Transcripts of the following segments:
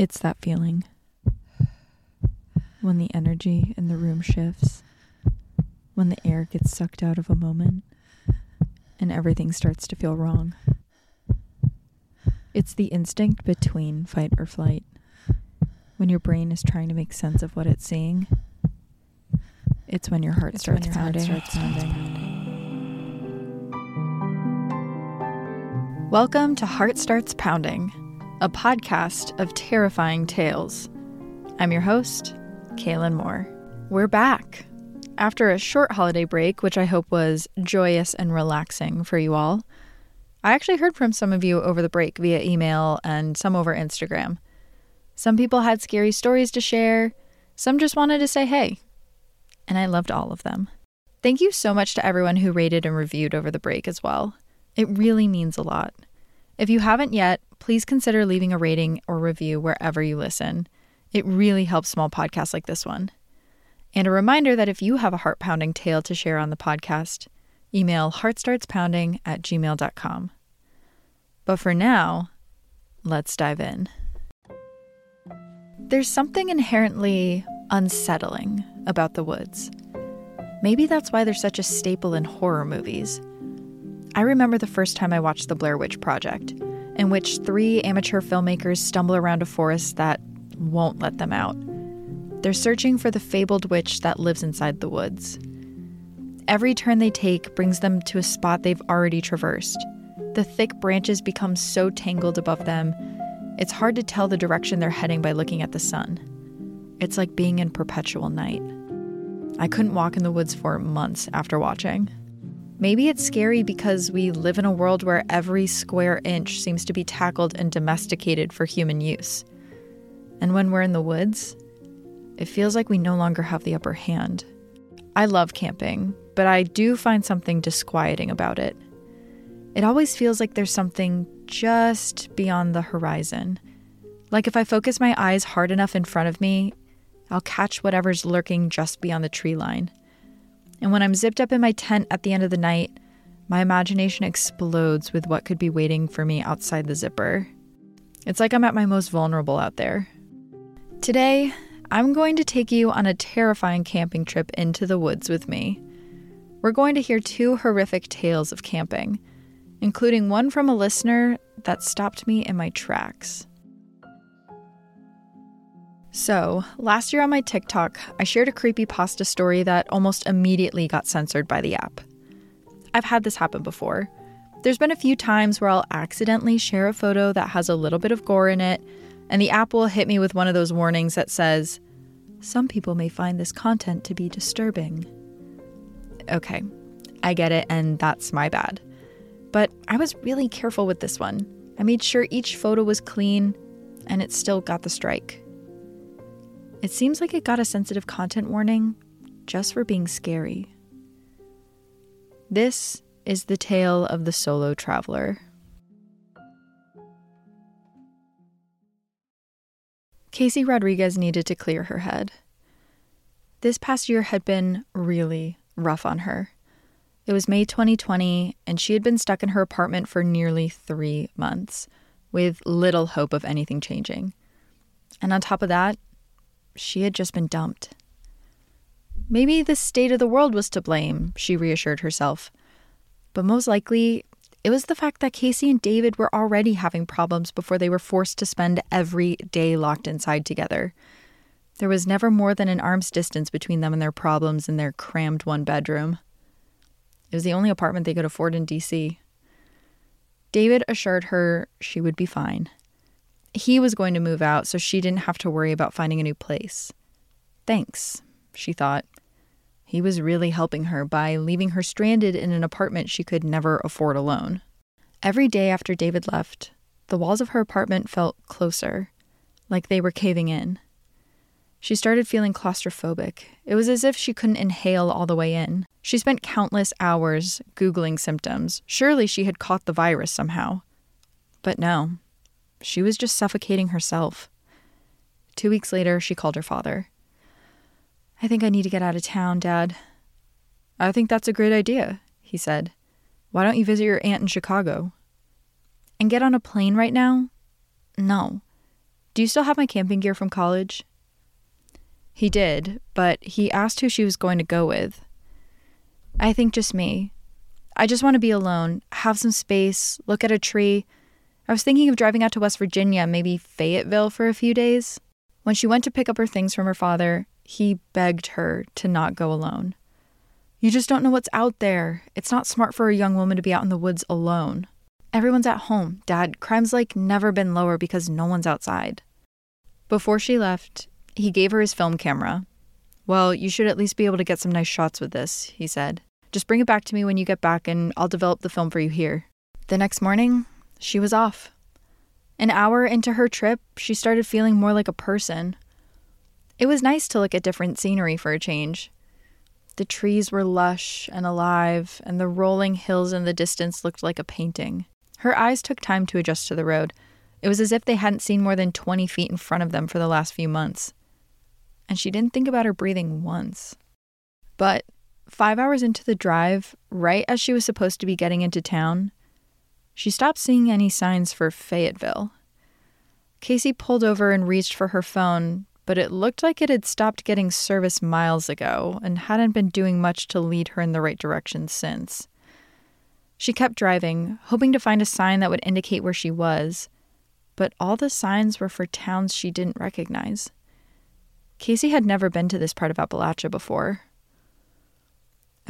It's that feeling when the energy in the room shifts, when the air gets sucked out of a moment, and everything starts to feel wrong. It's the instinct between fight or flight. When your brain is trying to make sense of what it's seeing, it's when your heart, It's starts, when your heart starts pounding. Welcome to Heart Starts Pounding, a podcast of terrifying tales. I'm your host, Kaelyn Moore. We're back. After a short holiday break, which I hope was joyous and relaxing for you all, I actually heard from some of you over the break via email and some over Instagram. Some people had scary stories to share, some just wanted to say hey, and I loved all of them. Thank you so much to everyone who rated and reviewed over the break as well. It really means a lot. If you haven't yet, please consider leaving a rating or review wherever you listen. It really helps small podcasts like this one. And a reminder that if you have a heart pounding tale to share on the podcast, email heartstartspounding at gmail.com. But for now, let's dive in. There's something inherently unsettling about the woods. Maybe that's why they're such a staple in horror movies. I remember the first time I watched The Blair Witch Project, in which three amateur filmmakers stumble around a forest that won't let them out. They're searching for the fabled witch that lives inside the woods. Every turn they take brings them to a spot they've already traversed. The thick branches become so tangled above them, it's hard to tell the direction they're heading by looking at the sun. It's like being in perpetual night. I couldn't walk in the woods for months after watching. Maybe it's scary because we live in a world where every square inch seems to be tackled and domesticated for human use. And when we're in the woods, it feels like we no longer have the upper hand. I love camping, but I do find something disquieting about it. It always feels like there's something just beyond the horizon. Like if I focus my eyes hard enough in front of me, I'll catch whatever's lurking just beyond the tree line. And when I'm zipped up in my tent at the end of the night, my imagination explodes with what could be waiting for me outside the zipper. It's like I'm at my most vulnerable out there. Today, I'm going to take you on a terrifying camping trip into the woods with me. We're going to hear two horrific tales of camping, including one from a listener that stopped me in my tracks. So, last year on my TikTok, I shared a creepypasta story that almost immediately got censored by the app. I've had this happen before. There's been a few times where I'll accidentally share a photo that has a little bit of gore in it, and the app will hit me with one of those warnings that says, Some people may find this content to be disturbing. Okay, I get it, and that's my bad. But I was really careful with this one. I made sure each photo was clean, and it still got the strike. It seems like it got a sensitive content warning just for being scary. This is the tale of the solo traveler. Casey Rodriguez needed to clear her head. This past year had been really rough on her. It was May 2020, and she had been stuck in her apartment for nearly three months, with little hope of anything changing. And on top of that, she had just been dumped. Maybe the state of the world was to blame, she reassured herself. But most likely, it was the fact that Casey and David were already having problems before they were forced to spend every day locked inside together. There was never more than an arm's distance between them and their problems in their crammed one bedroom. It was the only apartment they could afford in DC. David assured her she would be fine. He was going to move out, so she didn't have to worry about finding a new place. Thanks, she thought. He was really helping her by leaving her stranded in an apartment she could never afford alone. Every day after David left, the walls of her apartment felt closer, like they were caving in. She started feeling claustrophobic. It was as if she couldn't inhale all the way in. She spent countless hours Googling symptoms. Surely she had caught the virus somehow. But no, she was just suffocating herself. Two weeks later, she called her father. I think I need to get out of town, Dad. I think that's a great idea, he said. Why don't you visit your aunt in Chicago? And get on a plane right now? No. Do you still have my camping gear from college? He did, but he asked who she was going to go with. I think just me. I just want to be alone, have some space, look at a tree. I was thinking of driving out to West Virginia, maybe Fayetteville for a few days. When she went to pick up her things from her father, he begged her to not go alone. You just don't know what's out there. It's not smart for a young woman to be out in the woods alone. Everyone's at home, Dad. Crime's like never been lower because no one's outside. Before she left, he gave her his film camera. Well, you should at least be able to get some nice shots with this, he said. Just bring it back to me when you get back and I'll develop the film for you here. The next morning, she was off. An hour into her trip, she started feeling more like a person. It was nice to look at different scenery for a change. The trees were lush and alive, and the rolling hills in the distance looked like a painting. Her eyes took time to adjust to the road. It was as if they hadn't seen more than 20 feet in front of them for the last few months. And she didn't think about her breathing once. But five hours into the drive, right as she was supposed to be getting into town, she stopped seeing any signs for Fayetteville. Casey pulled over and reached for her phone, but it looked like it had stopped getting service miles ago and hadn't been doing much to lead her in the right direction since. She kept driving, hoping to find a sign that would indicate where she was, but all the signs were for towns she didn't recognize. Casey had never been to this part of Appalachia before.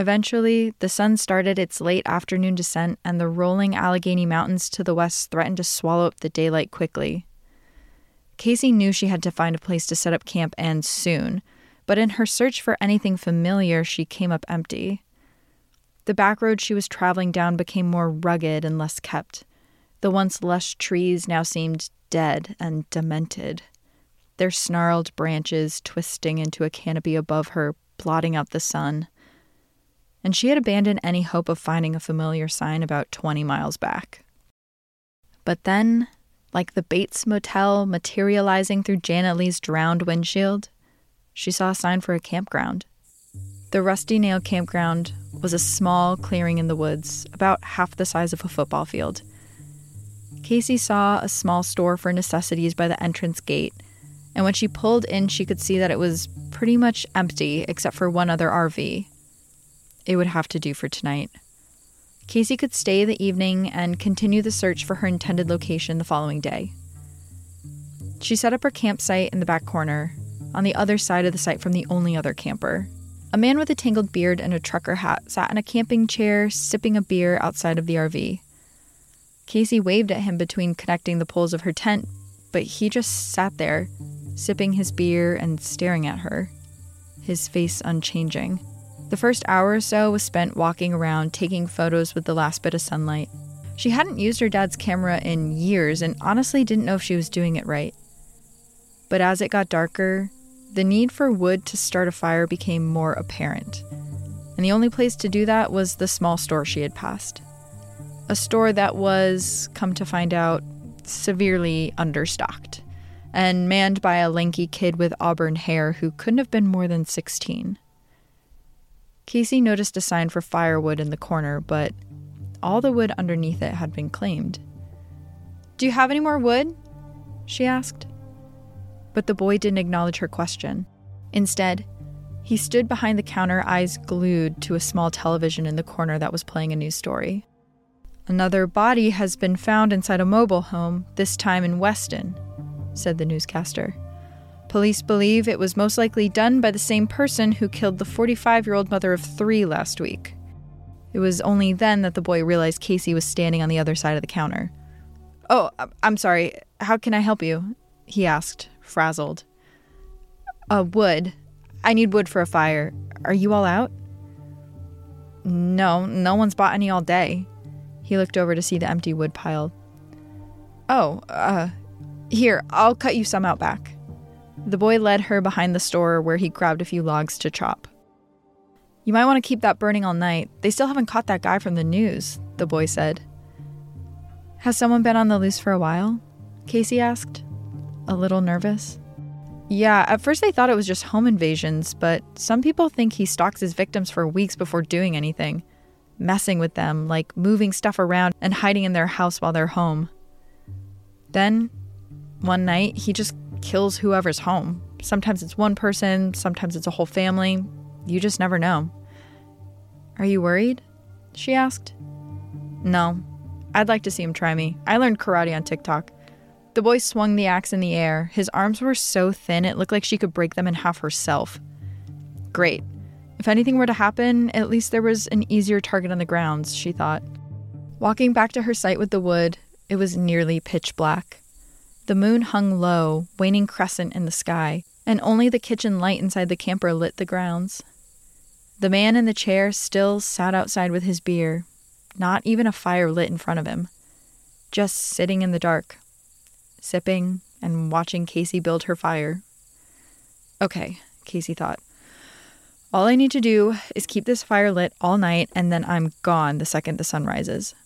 Eventually, the sun started its late afternoon descent, and the rolling Allegheny Mountains to the west threatened to swallow up the daylight quickly. Casey knew she had to find a place to set up camp and soon, but in her search for anything familiar, she came up empty. The back road she was traveling down became more rugged and less kept. The once lush trees now seemed dead and demented, their snarled branches twisting into a canopy above her, blotting out the sun. And she had abandoned any hope of finding a familiar sign about 20 miles back. But then like the Bates Motel materializing through Janet Leigh's drowned windshield, she saw a sign for a campground. The Rusty Nail Campground was a small clearing in the woods, about half the size of a football field. Casey saw a small store for necessities by the entrance gate, and when she pulled in, she could see that it was pretty much empty except for one other RV. It would have to do for tonight. Casey could stay the evening and continue the search for her intended location the following day. She set up her campsite in the back corner, on the other side of the site from the only other camper. A man with a tangled beard and a trucker hat sat in a camping chair, sipping a beer outside of the RV. Casey waved at him between connecting the poles of her tent, but he just sat there, sipping his beer and staring at her, his face unchanging. The first hour or so was spent walking around taking photos with the last bit of sunlight. She hadn't used her dad's camera in years and honestly didn't know if she was doing it right. But as it got darker, the need for wood to start a fire became more apparent. And the only place to do that was the small store she had passed. A store that was, come to find out, severely understocked and manned by a lanky kid with auburn hair who couldn't have been more than 16. Casey noticed a sign for firewood in the corner, but all the wood underneath it had been claimed. Do you have any more wood? she asked. But the boy didn't acknowledge her question. Instead, he stood behind the counter, eyes glued to a small television in the corner that was playing a news story. Another body has been found inside a mobile home, this time in Weston, said the newscaster. Police believe it was most likely done by the same person who killed the 45 year old mother of three last week. It was only then that the boy realized Casey was standing on the other side of the counter. Oh, I'm sorry. How can I help you? He asked, frazzled. Uh, wood. I need wood for a fire. Are you all out? No, no one's bought any all day. He looked over to see the empty wood pile. Oh, uh, here, I'll cut you some out back. The boy led her behind the store where he grabbed a few logs to chop. You might want to keep that burning all night. They still haven't caught that guy from the news, the boy said. Has someone been on the loose for a while? Casey asked, a little nervous. Yeah, at first they thought it was just home invasions, but some people think he stalks his victims for weeks before doing anything, messing with them, like moving stuff around and hiding in their house while they're home. Then One night, he just kills whoever's home. Sometimes it's one person, sometimes it's a whole family. You just never know. Are you worried? She asked. No. I'd like to see him try me. I learned karate on TikTok. The boy swung the axe in the air. His arms were so thin it looked like she could break them in half herself. Great. If anything were to happen, at least there was an easier target on the grounds, she thought. Walking back to her site with the wood, it was nearly pitch black. The moon hung low, waning crescent in the sky, and only the kitchen light inside the camper lit the grounds. The man in the chair still sat outside with his beer, not even a fire lit in front of him, just sitting in the dark, sipping and watching Casey build her fire. Okay, Casey thought. All I need to do is keep this fire lit all night, and then I'm gone the second the sun rises.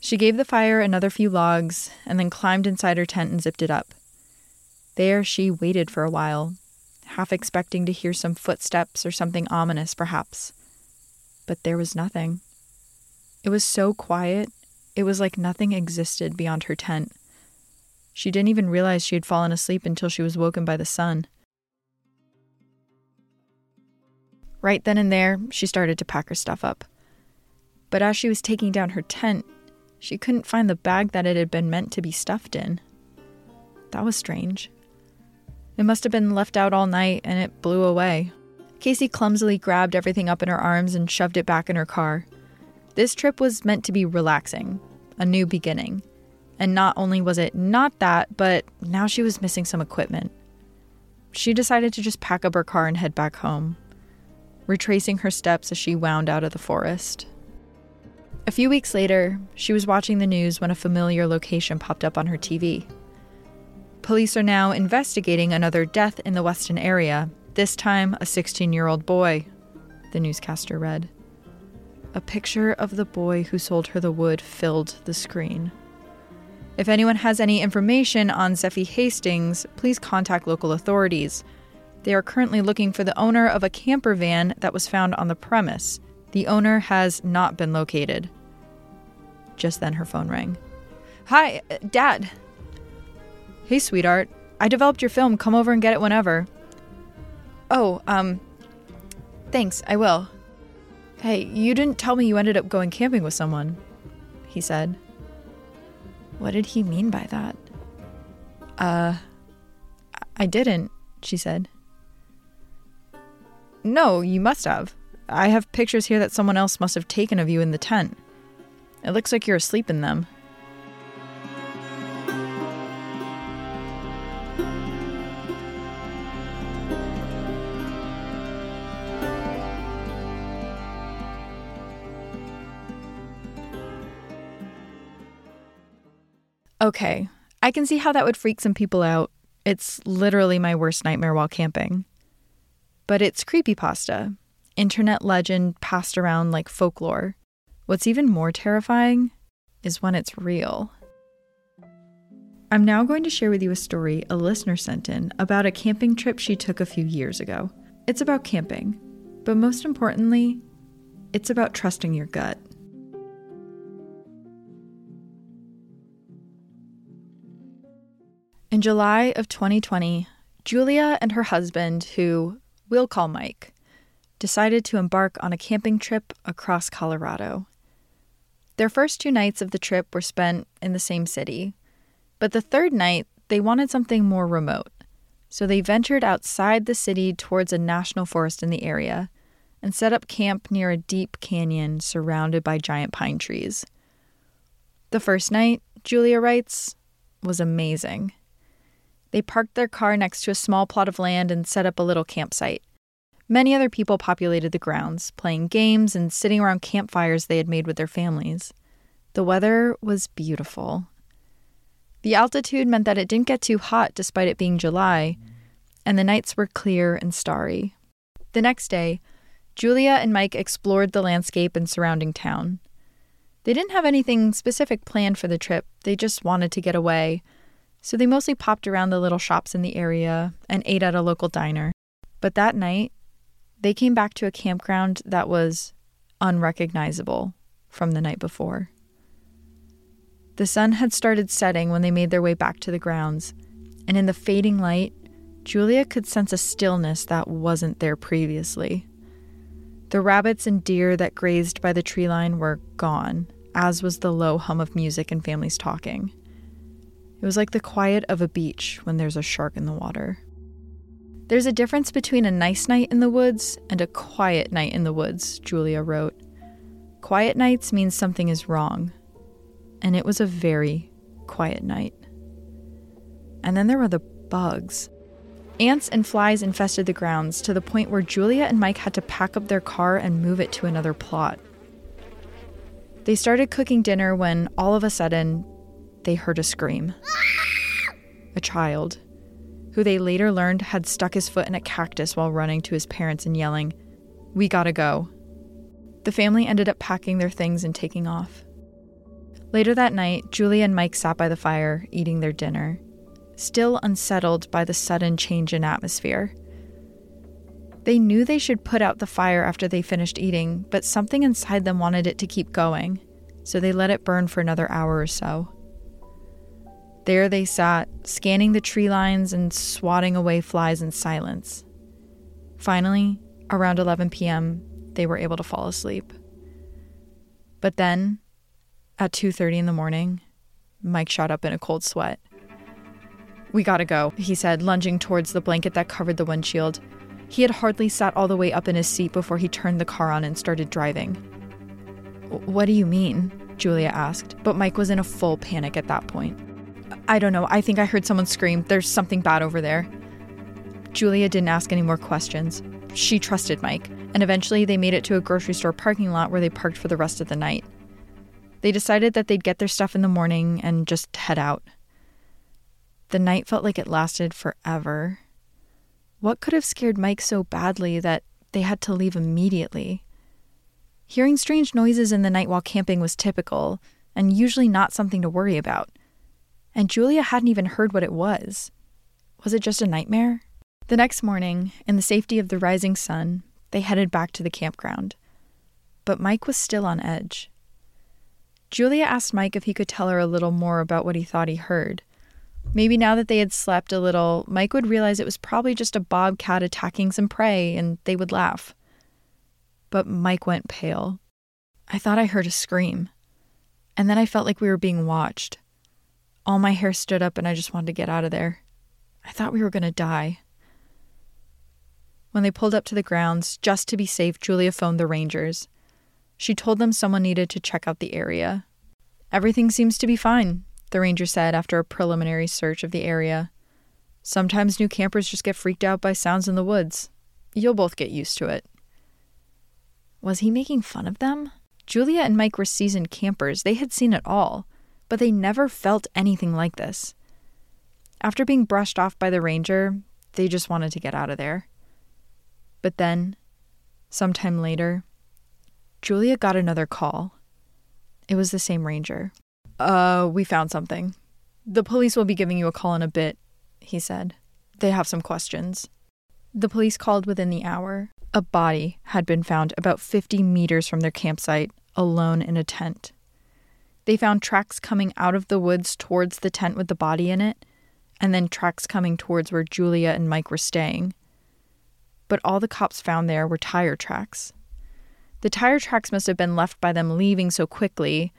She gave the fire another few logs and then climbed inside her tent and zipped it up. There she waited for a while, half expecting to hear some footsteps or something ominous, perhaps. But there was nothing. It was so quiet, it was like nothing existed beyond her tent. She didn't even realize she had fallen asleep until she was woken by the sun. Right then and there, she started to pack her stuff up. But as she was taking down her tent, she couldn't find the bag that it had been meant to be stuffed in. That was strange. It must have been left out all night and it blew away. Casey clumsily grabbed everything up in her arms and shoved it back in her car. This trip was meant to be relaxing, a new beginning. And not only was it not that, but now she was missing some equipment. She decided to just pack up her car and head back home, retracing her steps as she wound out of the forest. A few weeks later, she was watching the news when a familiar location popped up on her TV. Police are now investigating another death in the Weston area, this time a 16 year old boy, the newscaster read. A picture of the boy who sold her the wood filled the screen. If anyone has any information on Zephy Hastings, please contact local authorities. They are currently looking for the owner of a camper van that was found on the premise. The owner has not been located. Just then her phone rang. Hi, uh, Dad. Hey, sweetheart. I developed your film. Come over and get it whenever. Oh, um, thanks, I will. Hey, you didn't tell me you ended up going camping with someone, he said. What did he mean by that? Uh, I didn't, she said. No, you must have. I have pictures here that someone else must have taken of you in the tent. It looks like you're asleep in them. Okay, I can see how that would freak some people out. It's literally my worst nightmare while camping. But it's creepypasta, internet legend passed around like folklore. What's even more terrifying is when it's real. I'm now going to share with you a story a listener sent in about a camping trip she took a few years ago. It's about camping, but most importantly, it's about trusting your gut. In July of 2020, Julia and her husband, who we'll call Mike, decided to embark on a camping trip across Colorado. Their first two nights of the trip were spent in the same city, but the third night they wanted something more remote. So they ventured outside the city towards a national forest in the area and set up camp near a deep canyon surrounded by giant pine trees. The first night, Julia writes, was amazing. They parked their car next to a small plot of land and set up a little campsite. Many other people populated the grounds, playing games and sitting around campfires they had made with their families. The weather was beautiful. The altitude meant that it didn't get too hot despite it being July, and the nights were clear and starry. The next day, Julia and Mike explored the landscape and surrounding town. They didn't have anything specific planned for the trip, they just wanted to get away so they mostly popped around the little shops in the area and ate at a local diner. But that night, they came back to a campground that was unrecognizable from the night before. The sun had started setting when they made their way back to the grounds, And in the fading light, Julia could sense a stillness that wasn't there previously. The rabbits and deer that grazed by the tree line were gone, as was the low hum of music and families talking. It was like the quiet of a beach when there's a shark in the water. There's a difference between a nice night in the woods and a quiet night in the woods, Julia wrote. Quiet nights means something is wrong. And it was a very quiet night. And then there were the bugs. Ants and flies infested the grounds to the point where Julia and Mike had to pack up their car and move it to another plot. They started cooking dinner when all of a sudden they heard a scream. A child, who they later learned had stuck his foot in a cactus while running to his parents and yelling, We gotta go. The family ended up packing their things and taking off. Later that night, Julia and Mike sat by the fire, eating their dinner, still unsettled by the sudden change in atmosphere. They knew they should put out the fire after they finished eating, but something inside them wanted it to keep going, so they let it burn for another hour or so. There they sat, scanning the tree lines and swatting away flies in silence. Finally, around 11 p.m., they were able to fall asleep. But then, at 2:30 in the morning, Mike shot up in a cold sweat. "We got to go," he said, lunging towards the blanket that covered the windshield. He had hardly sat all the way up in his seat before he turned the car on and started driving. What do you mean? Julia asked, but Mike was in a full panic at that point. I don't know. I think I heard someone scream. There's something bad over there. Julia didn't ask any more questions. She trusted Mike, and eventually they made it to a grocery store parking lot where they parked for the rest of the night. They decided that they'd get their stuff in the morning and just head out. The night felt like it lasted forever. What could have scared Mike so badly that they had to leave immediately? Hearing strange noises in the night while camping was typical, and usually not something to worry about. And Julia hadn't even heard what it was. Was it just a nightmare? The next morning, in the safety of the rising sun, they headed back to the campground. But Mike was still on edge. Julia asked Mike if he could tell her a little more about what he thought he heard. Maybe now that they had slept a little, Mike would realize it was probably just a bobcat attacking some prey and they would laugh. But Mike went pale. I thought I heard a scream. And then I felt like we were being watched. All my hair stood up and I just wanted to get out of there. I thought we were going to die. When they pulled up to the grounds, just to be safe, Julia phoned the rangers. She told them someone needed to check out the area. Everything seems to be fine, the ranger said after a preliminary search of the area. Sometimes new campers just get freaked out by sounds in the woods. You'll both get used to it. Was he making fun of them? Julia and Mike were seasoned campers. They had seen it all, but they never felt anything like this. After being brushed off by the ranger, they just wanted to get out of there. But then, sometime later, Julia got another call. It was the same ranger. Uh, we found something. The police will be giving you a call in a bit, he said. They have some questions. The police called within the hour. A body had been found about 50 meters from their campsite, alone in a tent. They found tracks coming out of the woods towards the tent with the body in it, and then tracks coming towards where Julia and Mike were staying. But all the cops found there were tire tracks. The tire tracks must have been left by them leaving so quickly,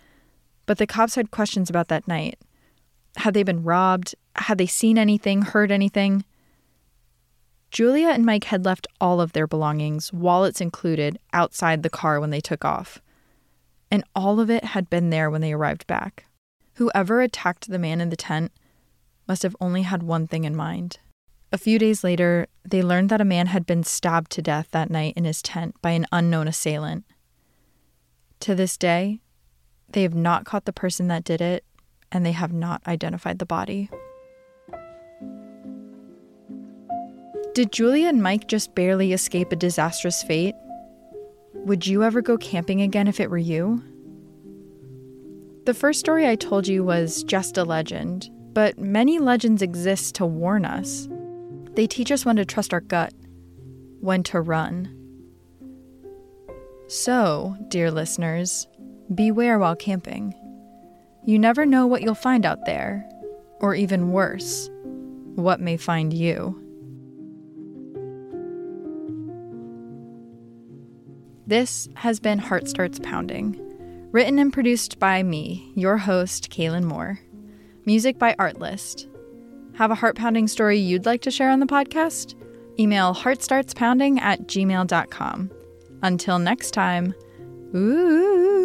but the cops had questions about that night. Had they been robbed? Had they seen anything, heard anything? Julia and Mike had left all of their belongings, wallets included, outside the car when they took off. And all of it had been there when they arrived back. Whoever attacked the man in the tent must have only had one thing in mind. A few days later, they learned that a man had been stabbed to death that night in his tent by an unknown assailant. To this day, they have not caught the person that did it, and they have not identified the body. Did Julia and Mike just barely escape a disastrous fate? Would you ever go camping again if it were you? The first story I told you was just a legend, but many legends exist to warn us. They teach us when to trust our gut, when to run. So, dear listeners, beware while camping. You never know what you'll find out there, or even worse, what may find you. This has been Heart Starts Pounding, written and produced by me, your host, Kaelyn Moore. Music by Artlist. Have a heart pounding story you'd like to share on the podcast? Email heartstartspounding at gmail.com. Until next time, ooh.